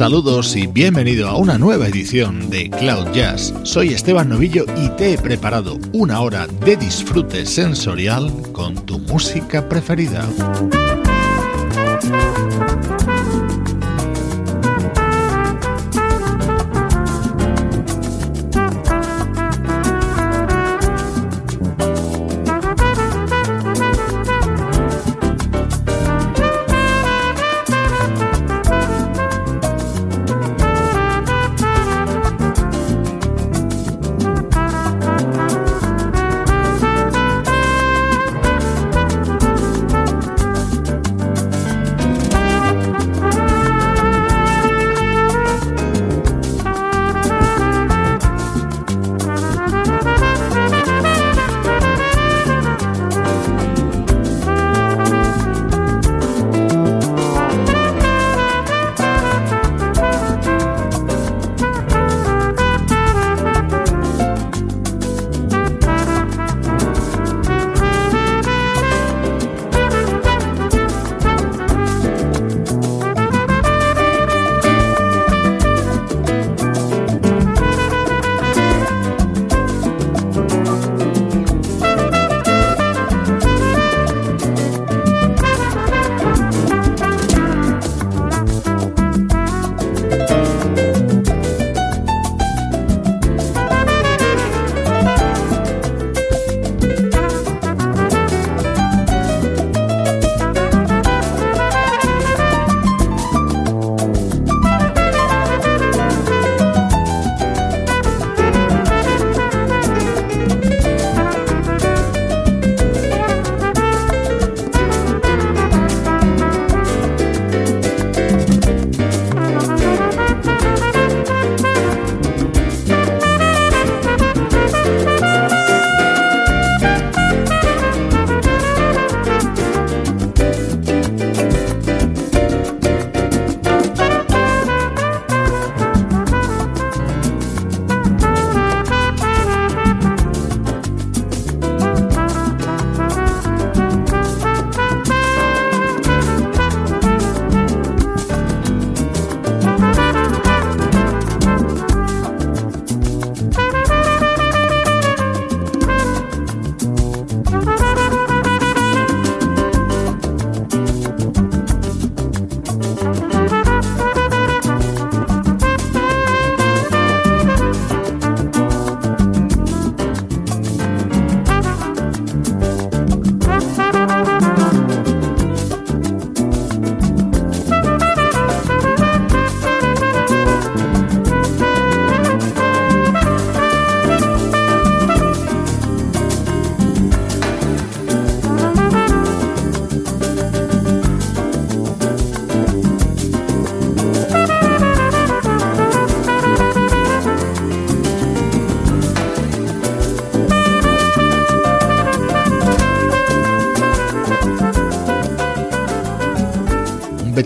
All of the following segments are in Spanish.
Saludos y bienvenido a una nueva edición de Cloud Jazz. Soy Esteban Novillo y te he preparado una hora de disfrute sensorial con tu música preferida.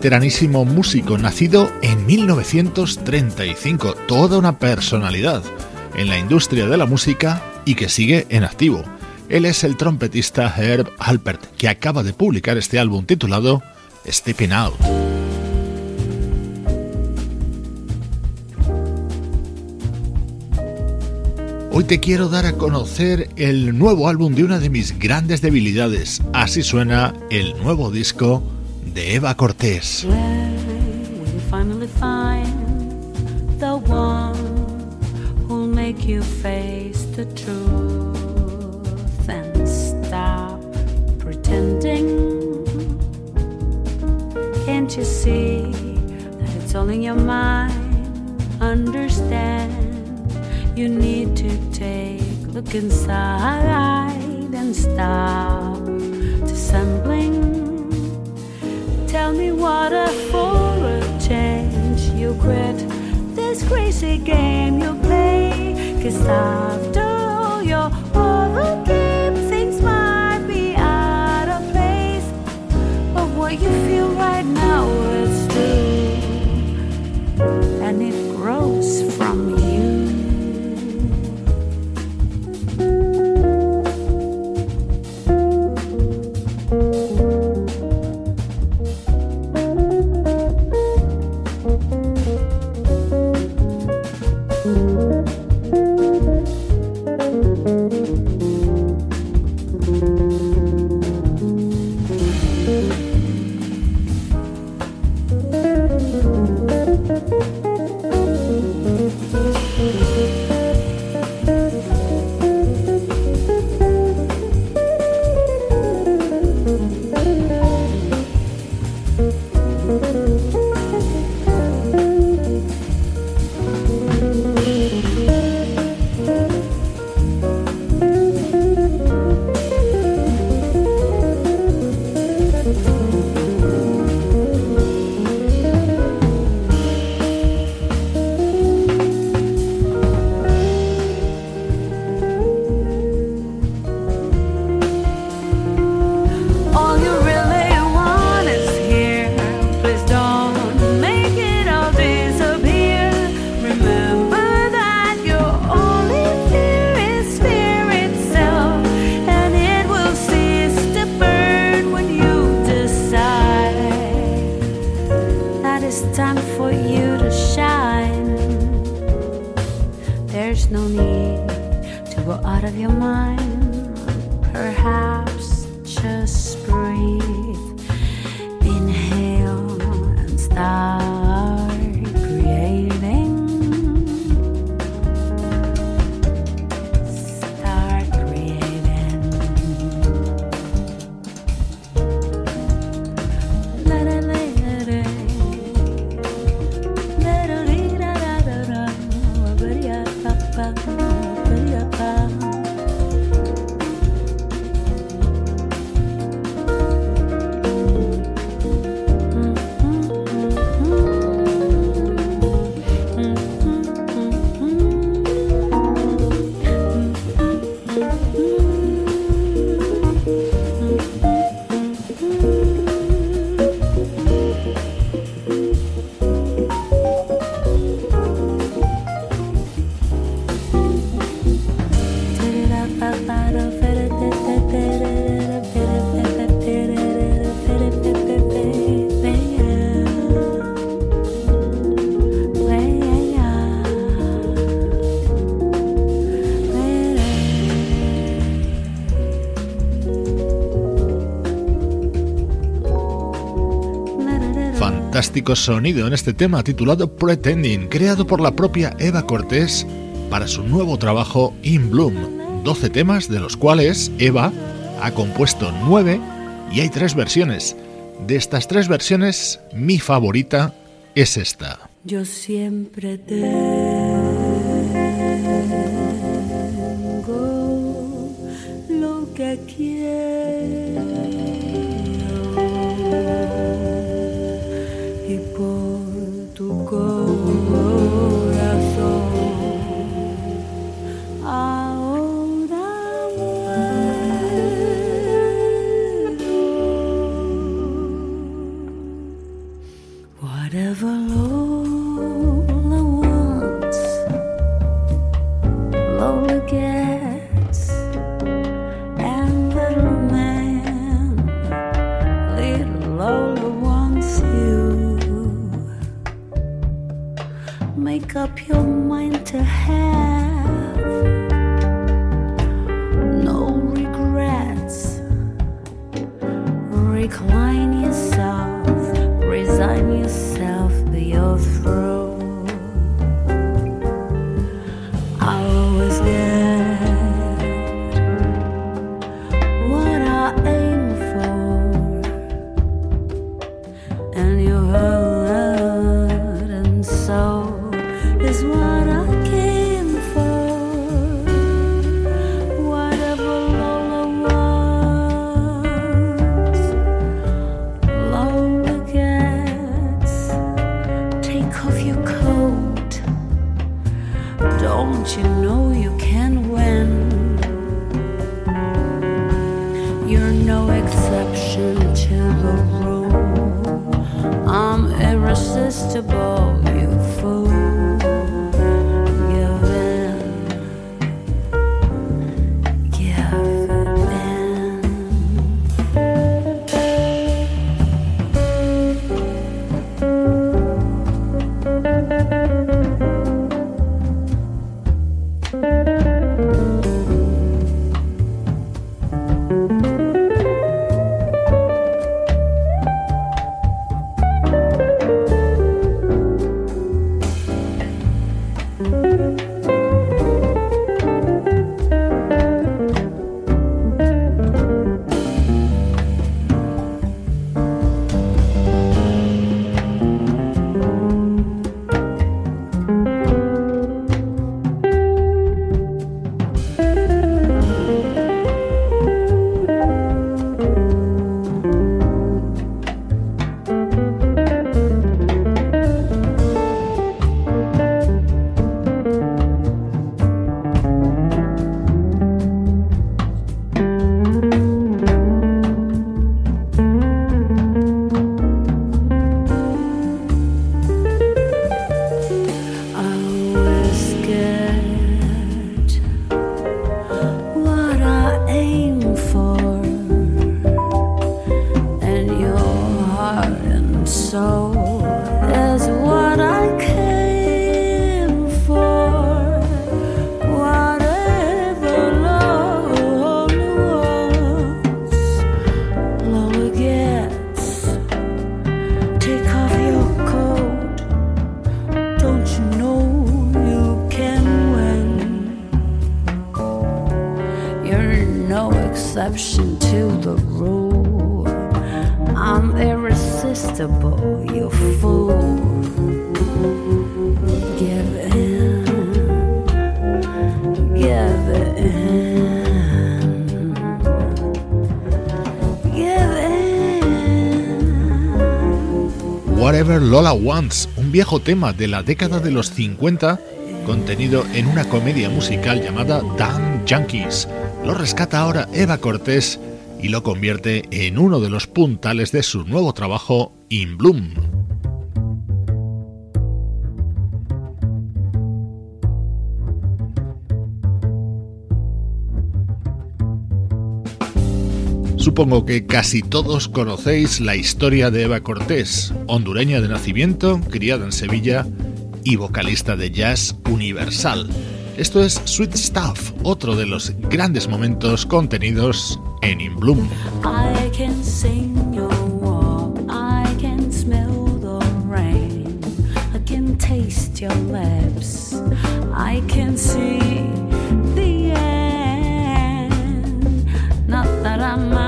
Veteranísimo músico nacido en 1935, toda una personalidad en la industria de la música y que sigue en activo. Él es el trompetista Herb Alpert, que acaba de publicar este álbum titulado Stepping Out. Hoy te quiero dar a conocer el nuevo álbum de una de mis grandes debilidades. Así suena el nuevo disco de Eva Cortés. game you play. After sonido en este tema titulado Pretending, creado por la propia Eva Cortés para su nuevo trabajo In Bloom, 12 temas de los cuales Eva ha compuesto 9 y hay tres versiones. De estas tres versiones, mi favorita es esta. Yo siempre te Lola Wants, un viejo tema de la década de los 50 contenido en una comedia musical llamada Damn Junkies. Lo rescata ahora Eva Cortés y lo convierte en uno de los puntales de su nuevo trabajo In Bloom. Supongo que casi todos conocéis la historia de Eva Cortés, hondureña de nacimiento, criada en Sevilla y vocalista de jazz universal. Esto es Sweet Stuff, otro de los grandes momentos contenidos en In Bloom. I can sing your walk, I can smell the rain, I can taste your lips, I can see the end. Not that I'm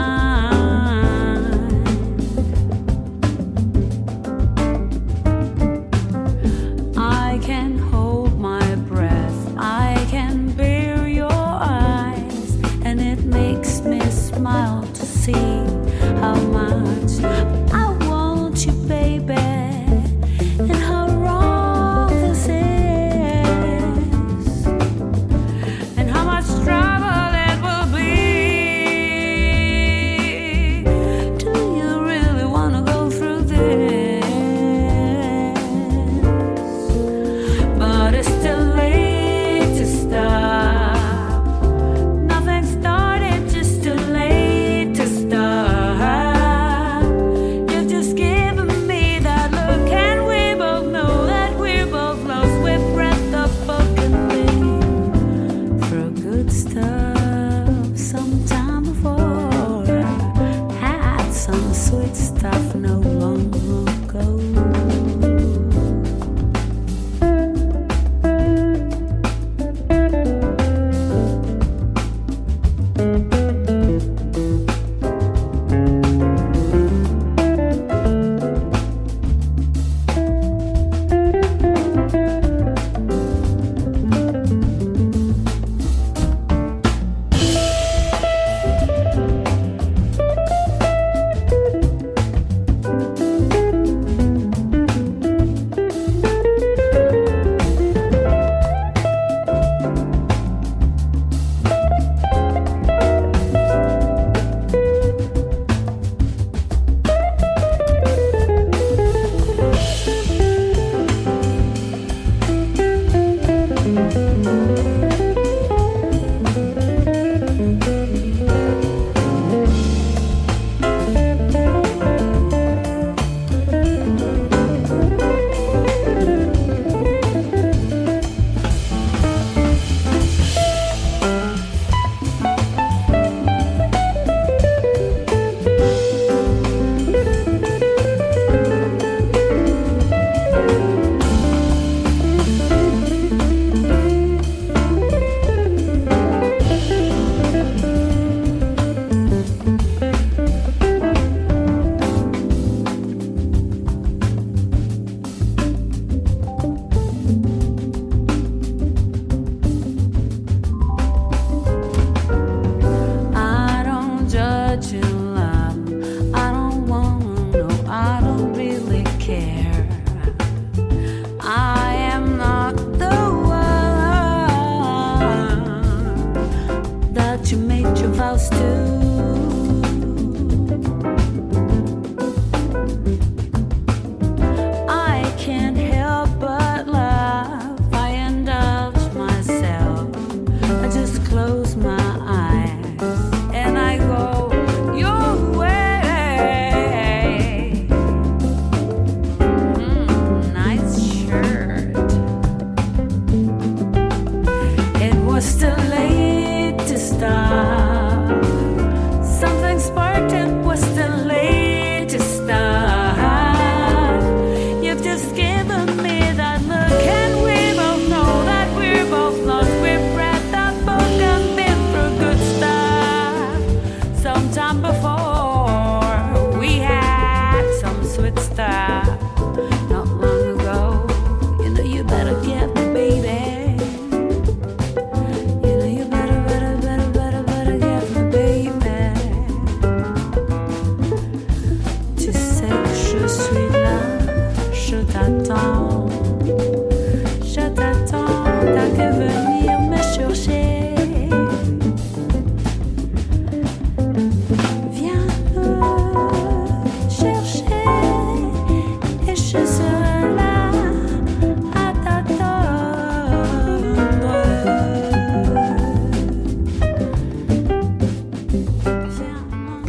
stop.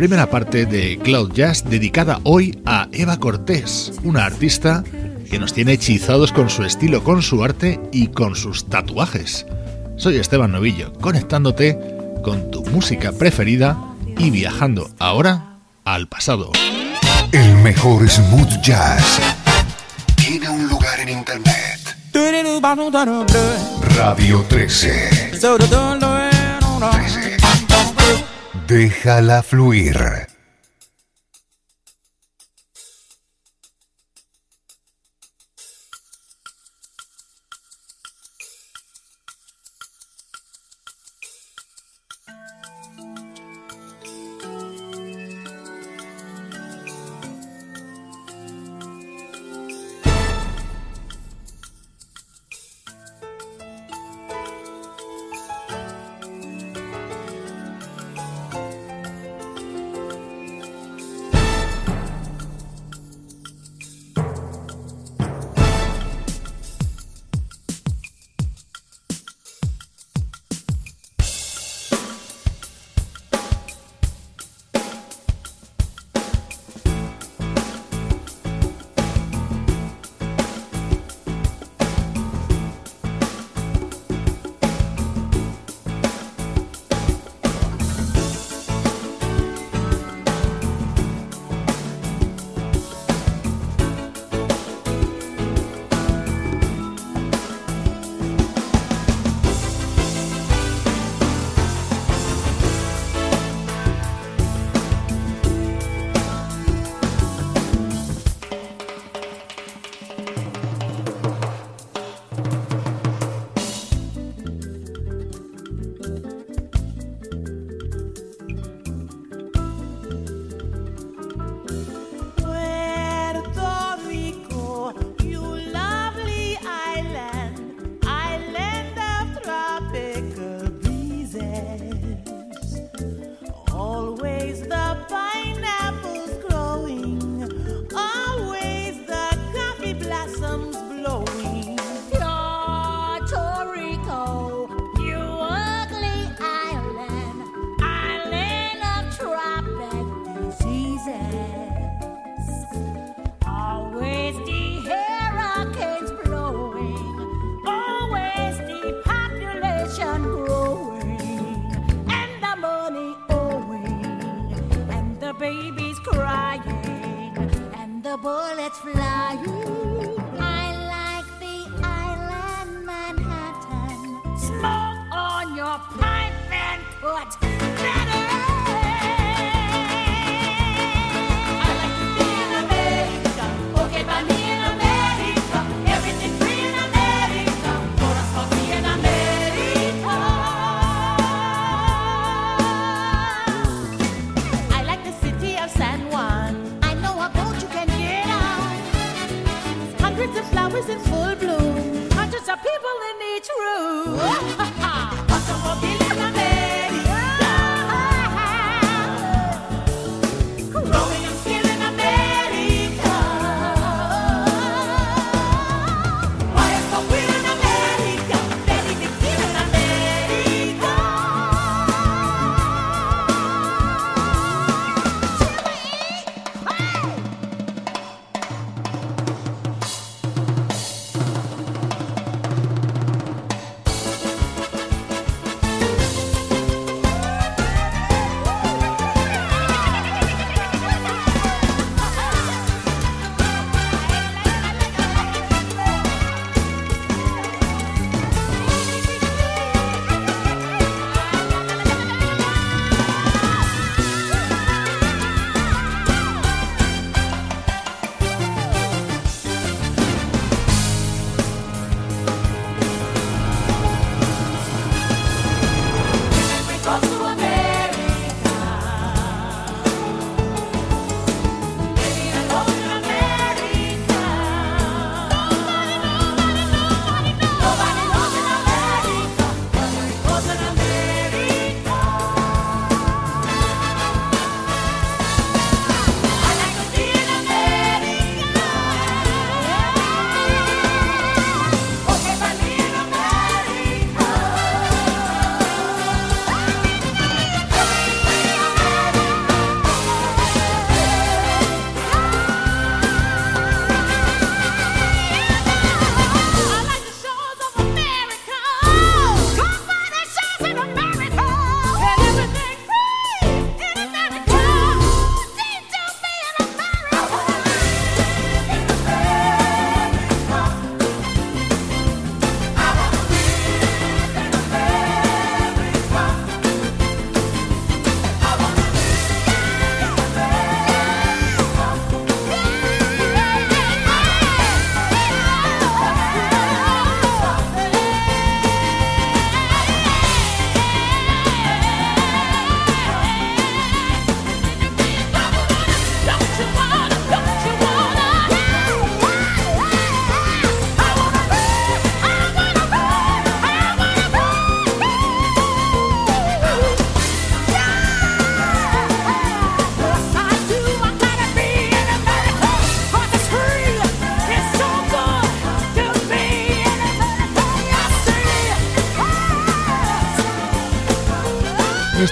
Primera parte de Cloud Jazz dedicada hoy a Eva Cortés, una artista que nos tiene hechizados con su estilo, con su arte y con sus tatuajes. Soy Esteban Novillo, conectándote con tu música preferida y viajando ahora al pasado. El mejor smooth jazz tiene un lugar en internet. Radio 13. 13. Déjala fluir.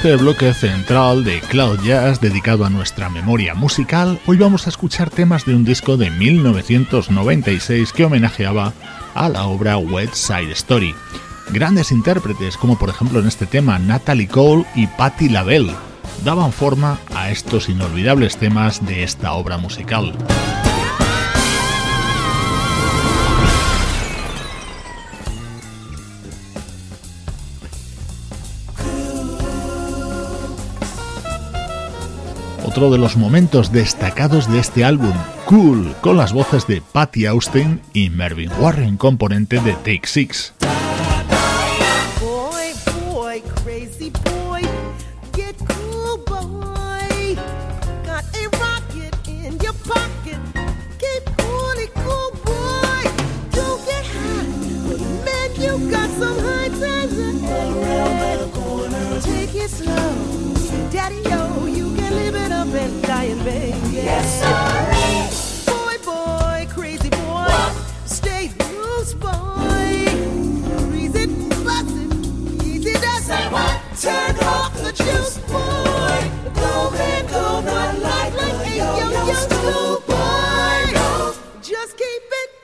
Este bloque central de Cloud Jazz dedicado a nuestra memoria musical, hoy vamos a escuchar temas de un disco de 1996 que homenajeaba a la obra West Side Story. Grandes intérpretes, como por ejemplo en este tema Natalie Cole y Patti LaBelle, daban forma a estos inolvidables temas de esta obra musical. otro de los momentos destacados de este álbum, Cool, con las voces de Patty Austin y Mervyn Warren, componente de Take Six. Yes, sir. Boy, boy, crazy boy. Stay boy. Easy doesn't. Turn off the juice, boy. Go go like, yo-yo boy. Just keep it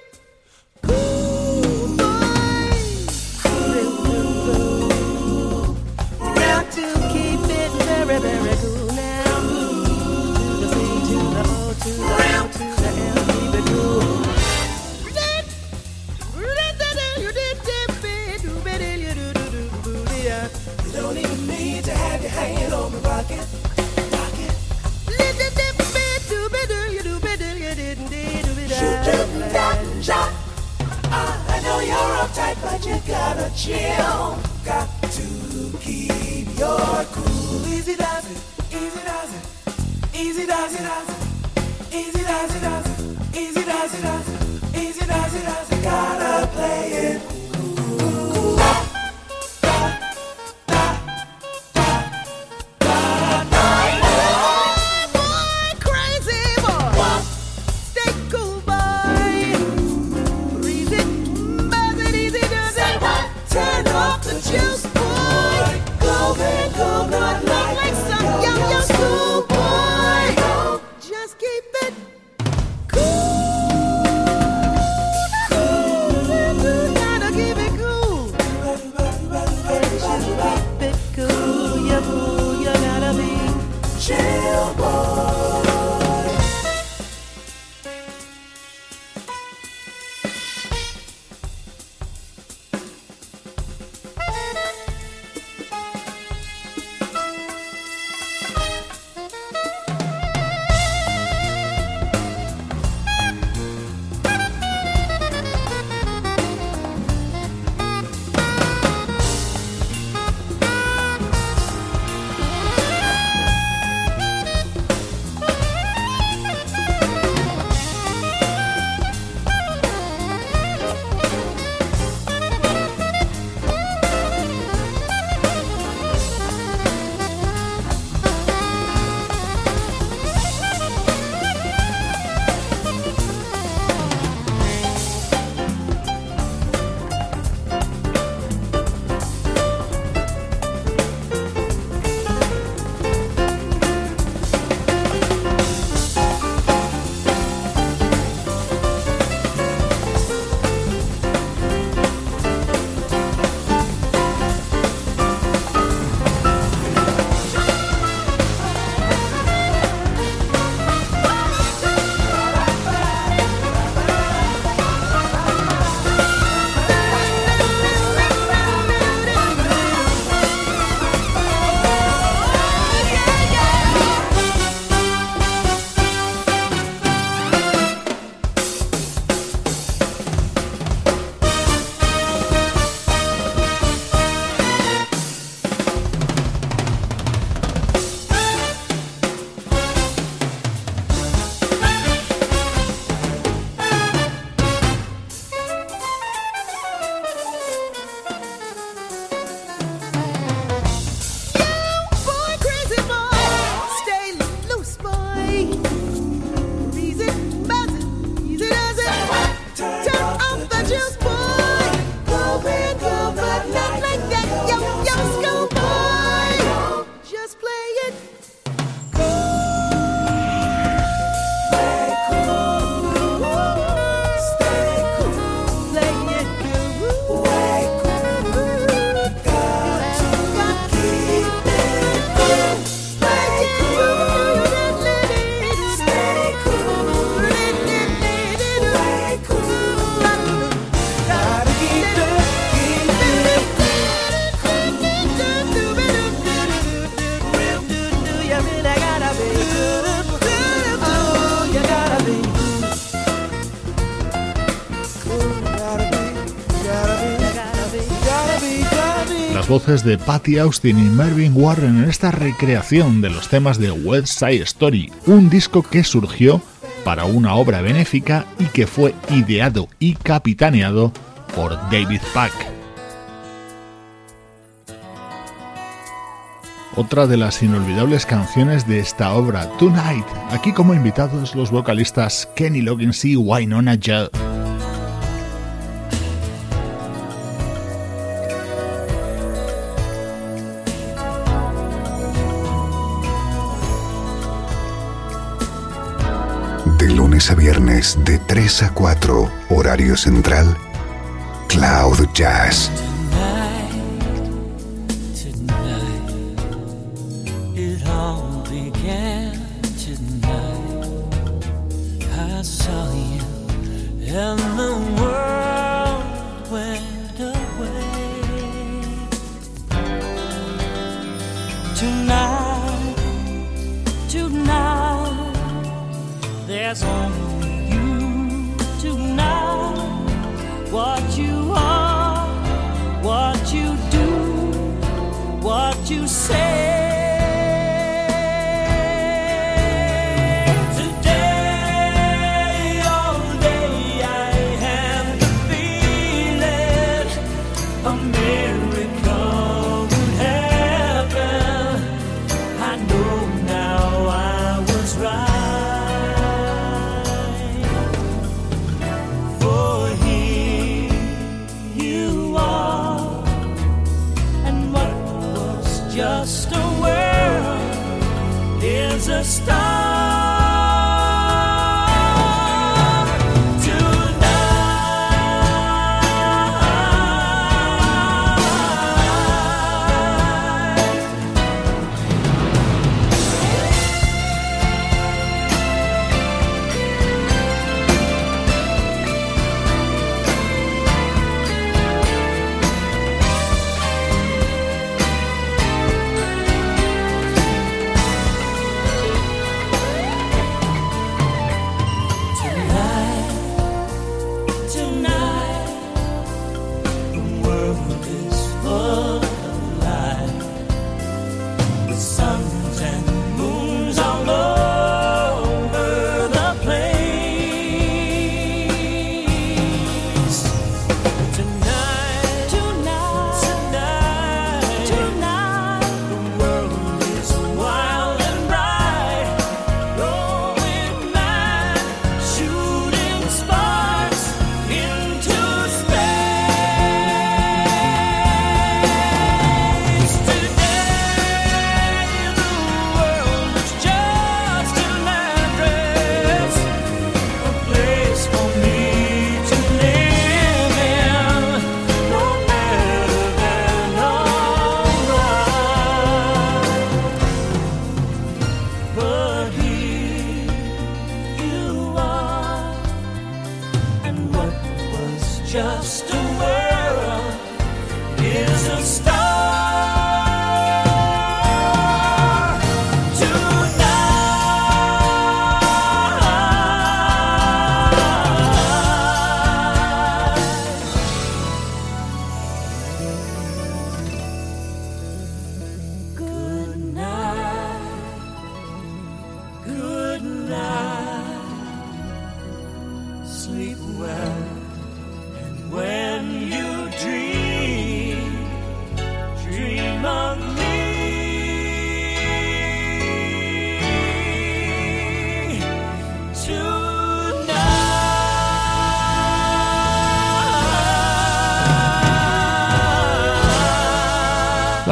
de Patty Austin y Mervyn Warren en esta recreación de los temas de West Side Story, un disco que surgió para una obra benéfica y que fue ideado y capitaneado por David Pack. Otra de las inolvidables canciones de esta obra, Tonight, aquí como invitados los vocalistas Kenny Loggins y Wynonna Judd. A viernes de 3 a 4, horario central, Cloud Jazz. La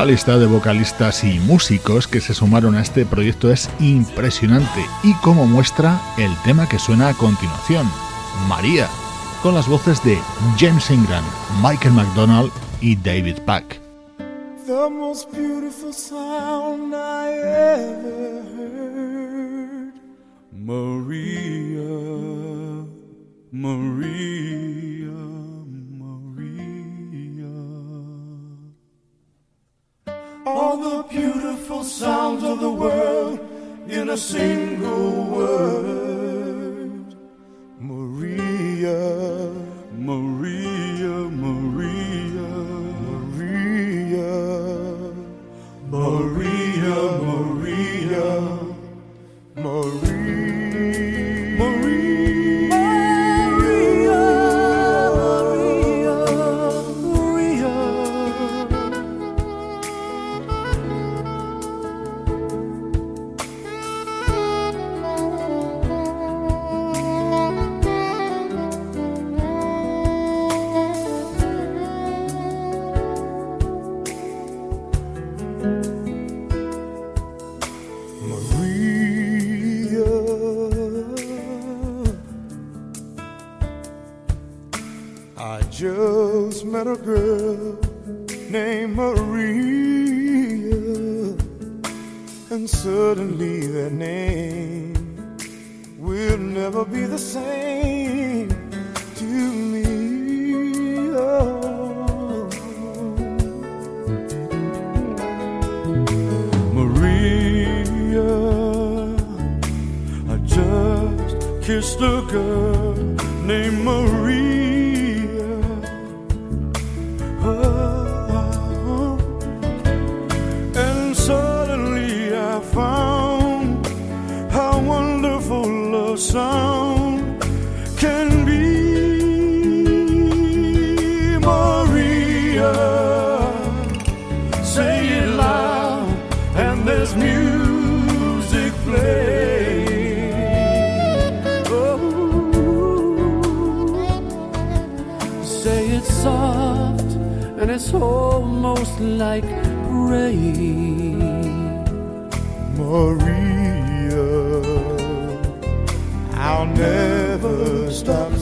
lista de vocalistas y músicos que se sumaron a este proyecto es impresionante y como muestra el tema que suena a continuación, María, con las voces de James Ingram, Michael McDonald y David Pack.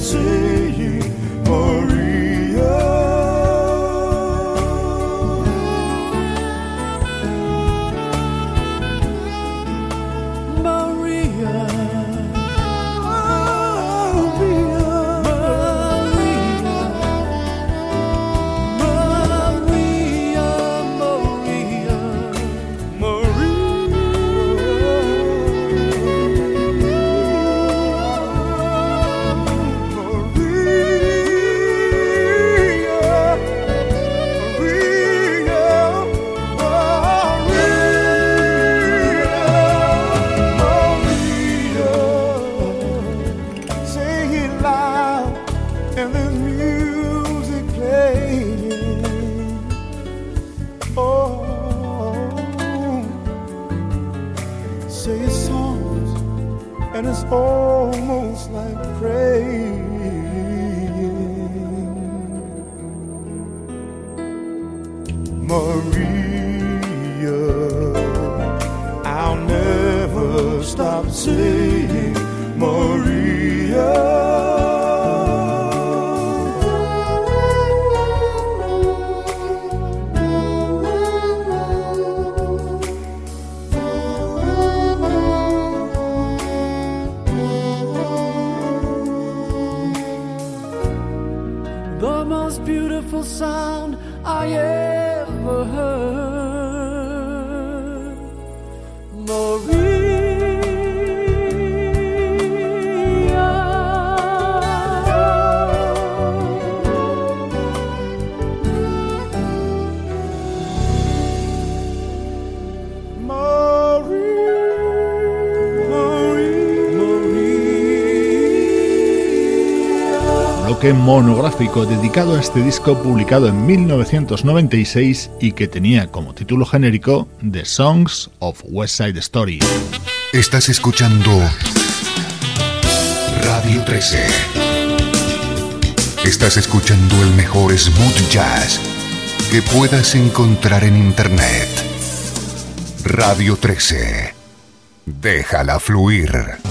是。Monográfico dedicado a este disco publicado en 1996 y que tenía como título genérico The Songs of West Side Story. Estás escuchando Radio 13. Estás escuchando el mejor smooth jazz que puedas encontrar en Internet. Radio 13. Déjala fluir.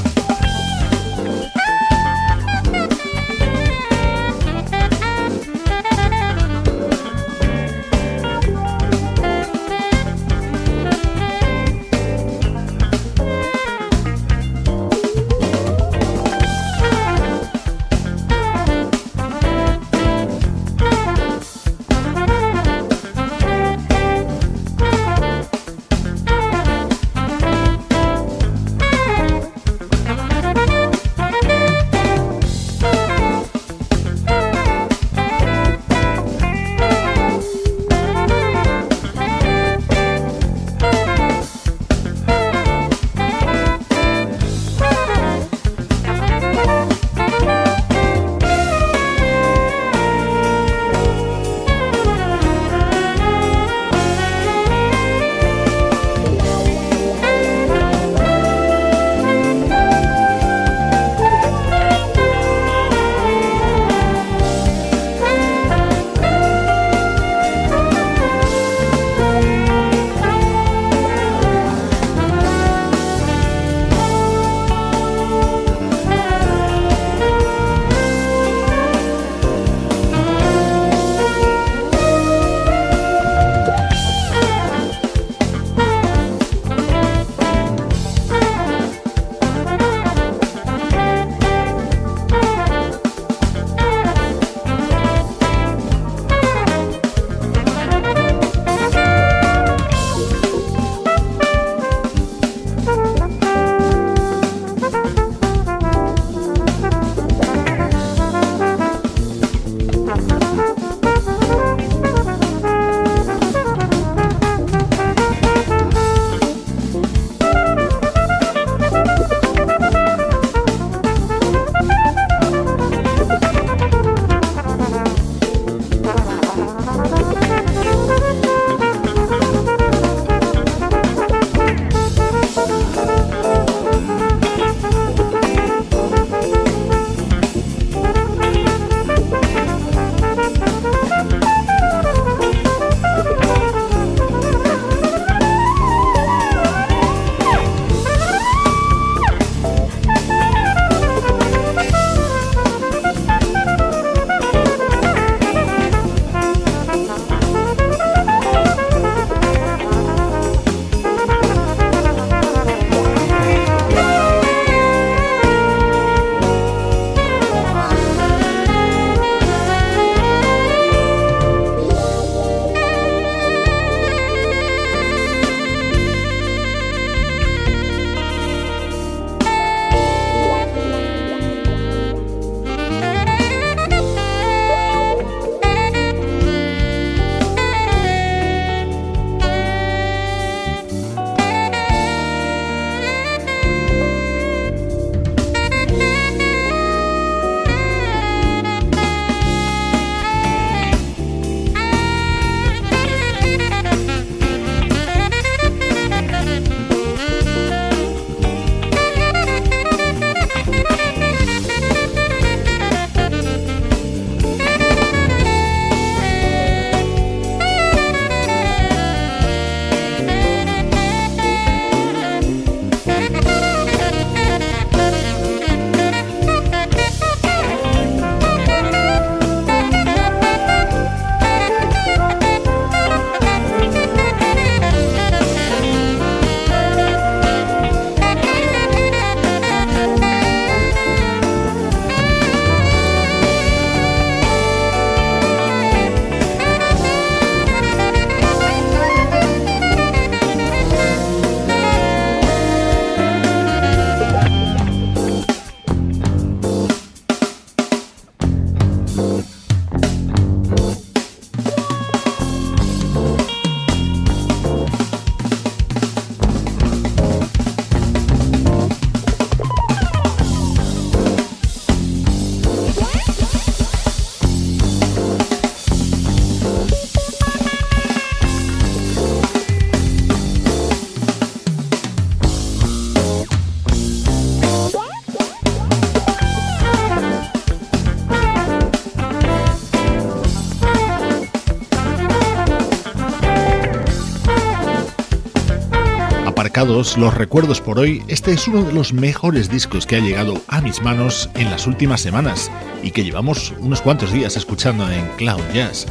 Los recuerdos por hoy, este es uno de los mejores discos que ha llegado a mis manos en las últimas semanas y que llevamos unos cuantos días escuchando en Cloud Jazz.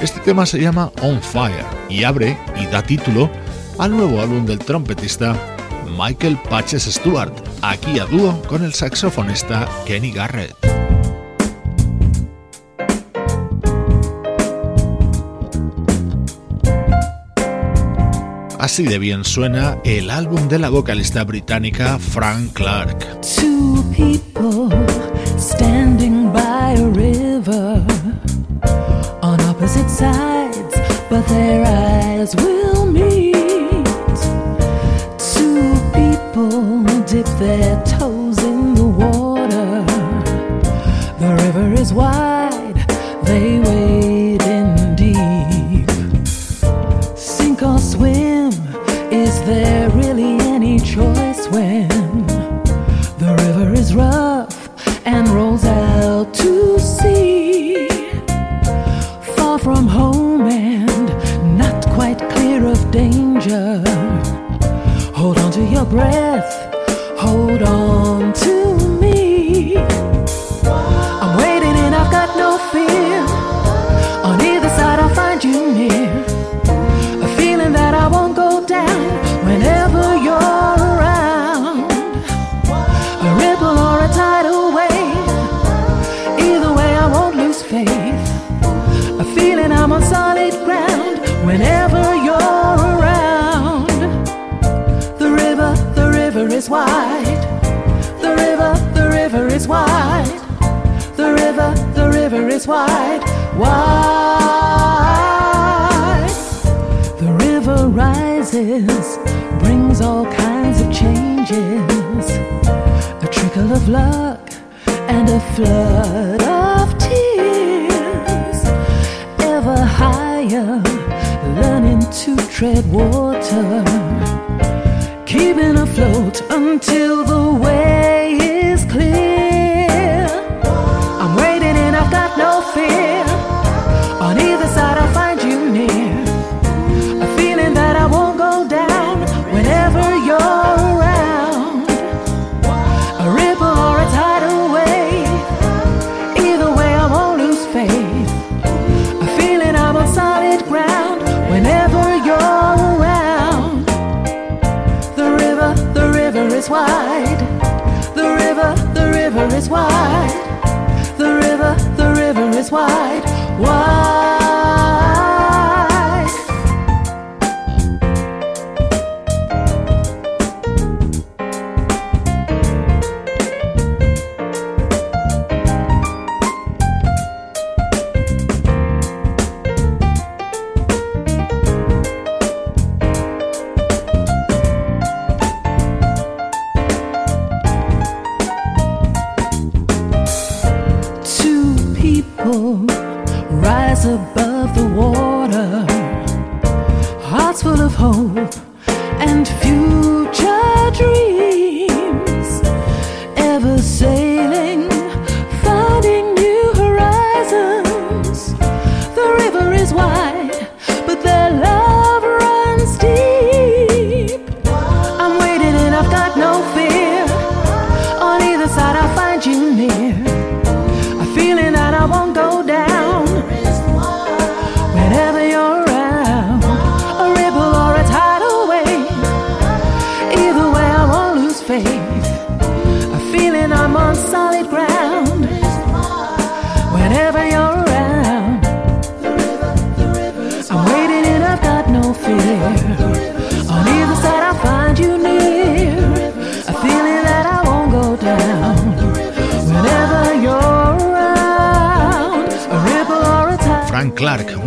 Este tema se llama On Fire y abre y da título al nuevo álbum del trompetista Michael Patches Stewart, aquí a dúo con el saxofonista Kenny Garrett. Así de bien suena el álbum de la vocalista británica Frank Clark. Two people standing by a river on opposite sides, but their eyes will is wide. The river, the river is wide, wide. The river rises, brings all kinds of changes. A trickle of luck and a flood of tears. Ever higher, learning to tread water. Keeping afloat until the way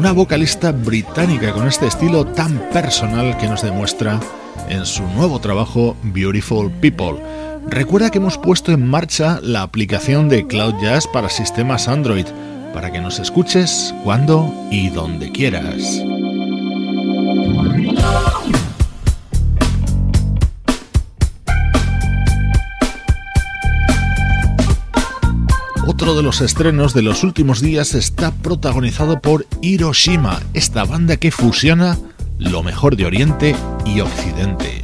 una vocalista británica con este estilo tan personal que nos demuestra en su nuevo trabajo Beautiful People. Recuerda que hemos puesto en marcha la aplicación de Cloud Jazz para sistemas Android, para que nos escuches cuando y donde quieras. Otro de los estrenos de los últimos días está protagonizado por Hiroshima, esta banda que fusiona lo mejor de Oriente y Occidente.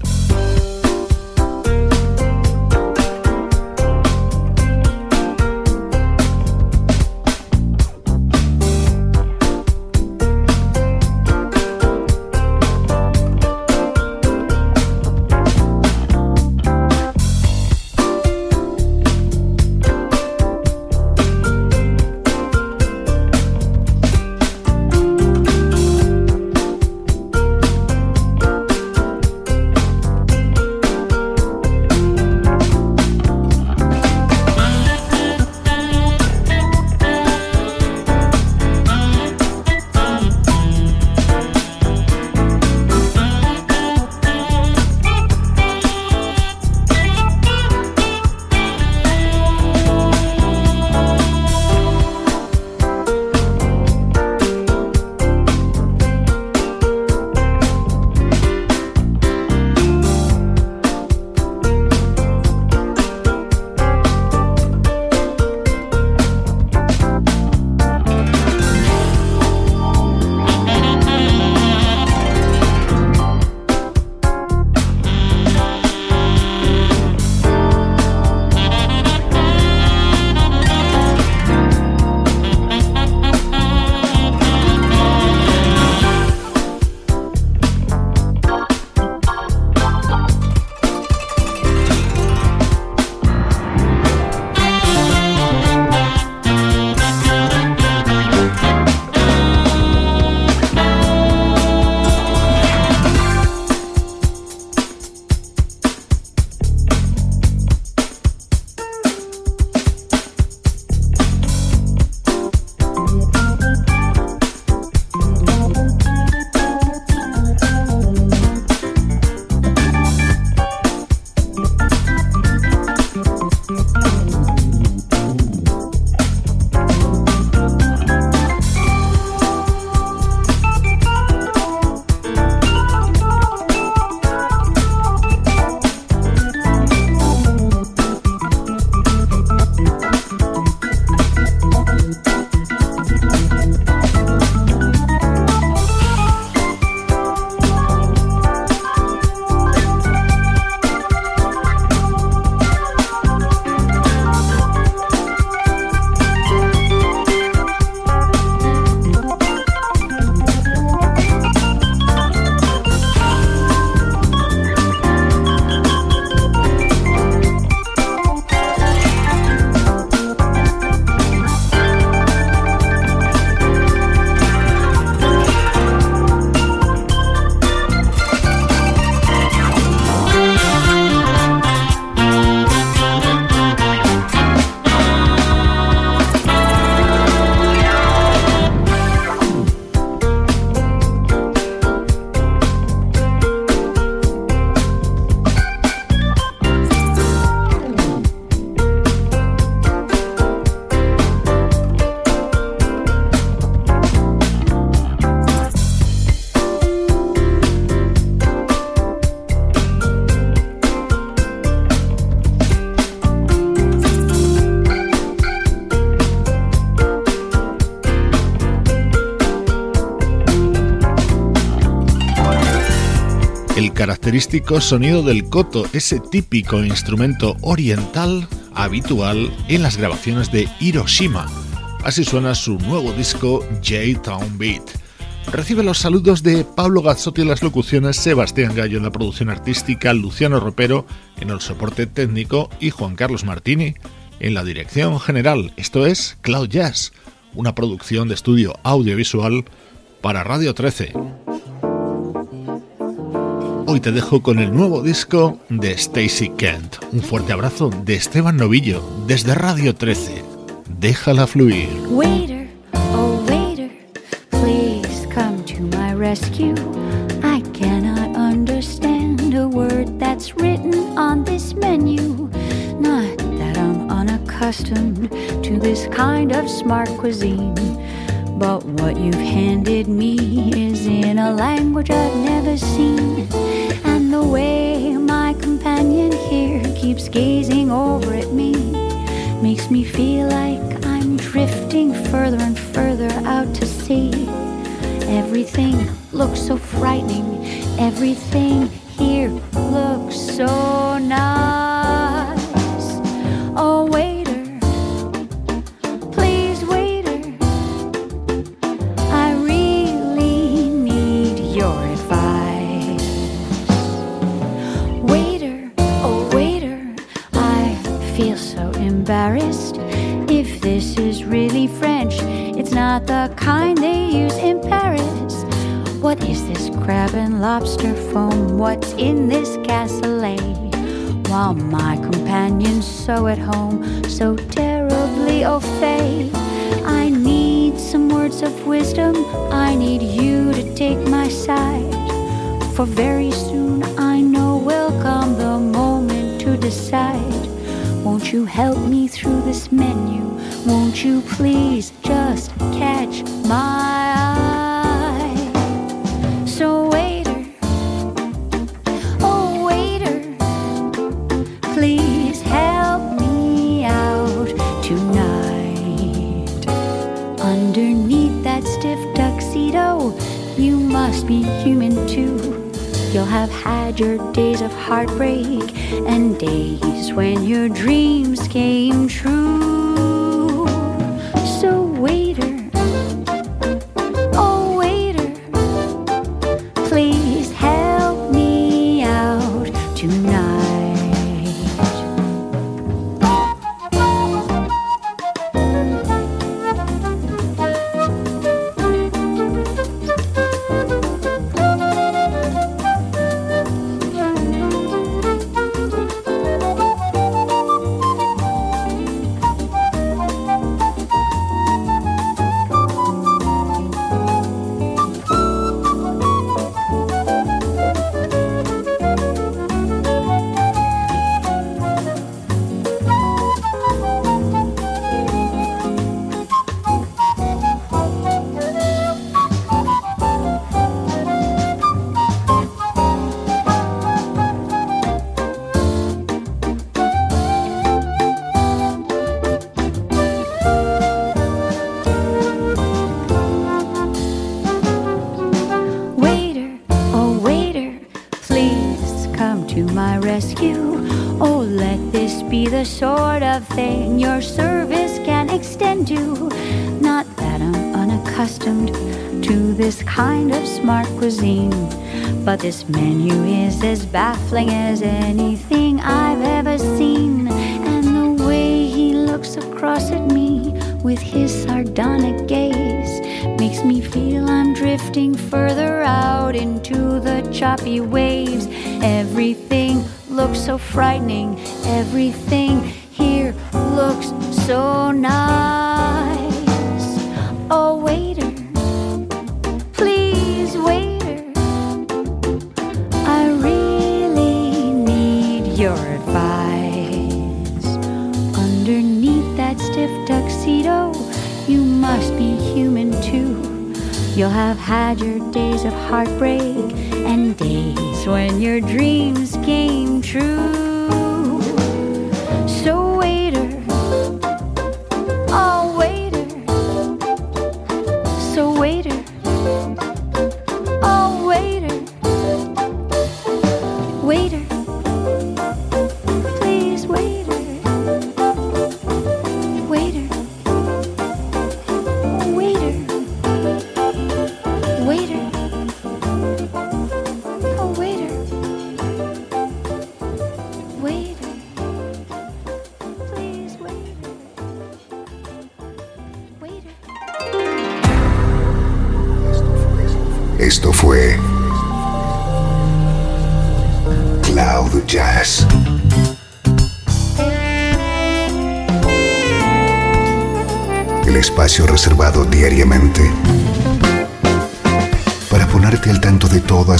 Característico sonido del koto, ese típico instrumento oriental habitual en las grabaciones de Hiroshima. Así suena su nuevo disco J-Town Beat. Recibe los saludos de Pablo Gazzotti en las locuciones, Sebastián Gallo en la producción artística, Luciano Ropero en el soporte técnico y Juan Carlos Martini en la dirección general. Esto es Cloud Jazz, una producción de estudio audiovisual para Radio 13. Hoy te dejo con el nuevo disco de Stacy Kent. Un fuerte abrazo de Esteban Novillo desde Radio 13. Déjala fluir. Waiter, oh waiter, please come to my rescue. I cannot understand a word that's written on this menu. Not that I'm unaccustomed to this kind of smart cuisine. But what you've handed me is in a language I've never seen. And the way my companion here keeps gazing over at me makes me feel like I'm drifting further and further out to sea. Everything looks so frightening, everything here looks so nice. What's in this cassoulet? While my companion's so at home, so terribly au fait. I need some words of wisdom. I need you to take my side. For very soon I know will come the moment to decide. Won't you help me through this menu? Won't you please just catch my Underneath that stiff tuxedo, you must be human too. You'll have had your days of heartbreak and days when your dreams came true. But this menu is as baffling as anything I've ever seen. And the way he looks across at me with his sardonic gaze makes me feel I'm drifting further out into the choppy waves. Everything looks so frightening, everything here looks so nice. You must be human too. You'll have had your days of heartbreak and days when your dreams came true.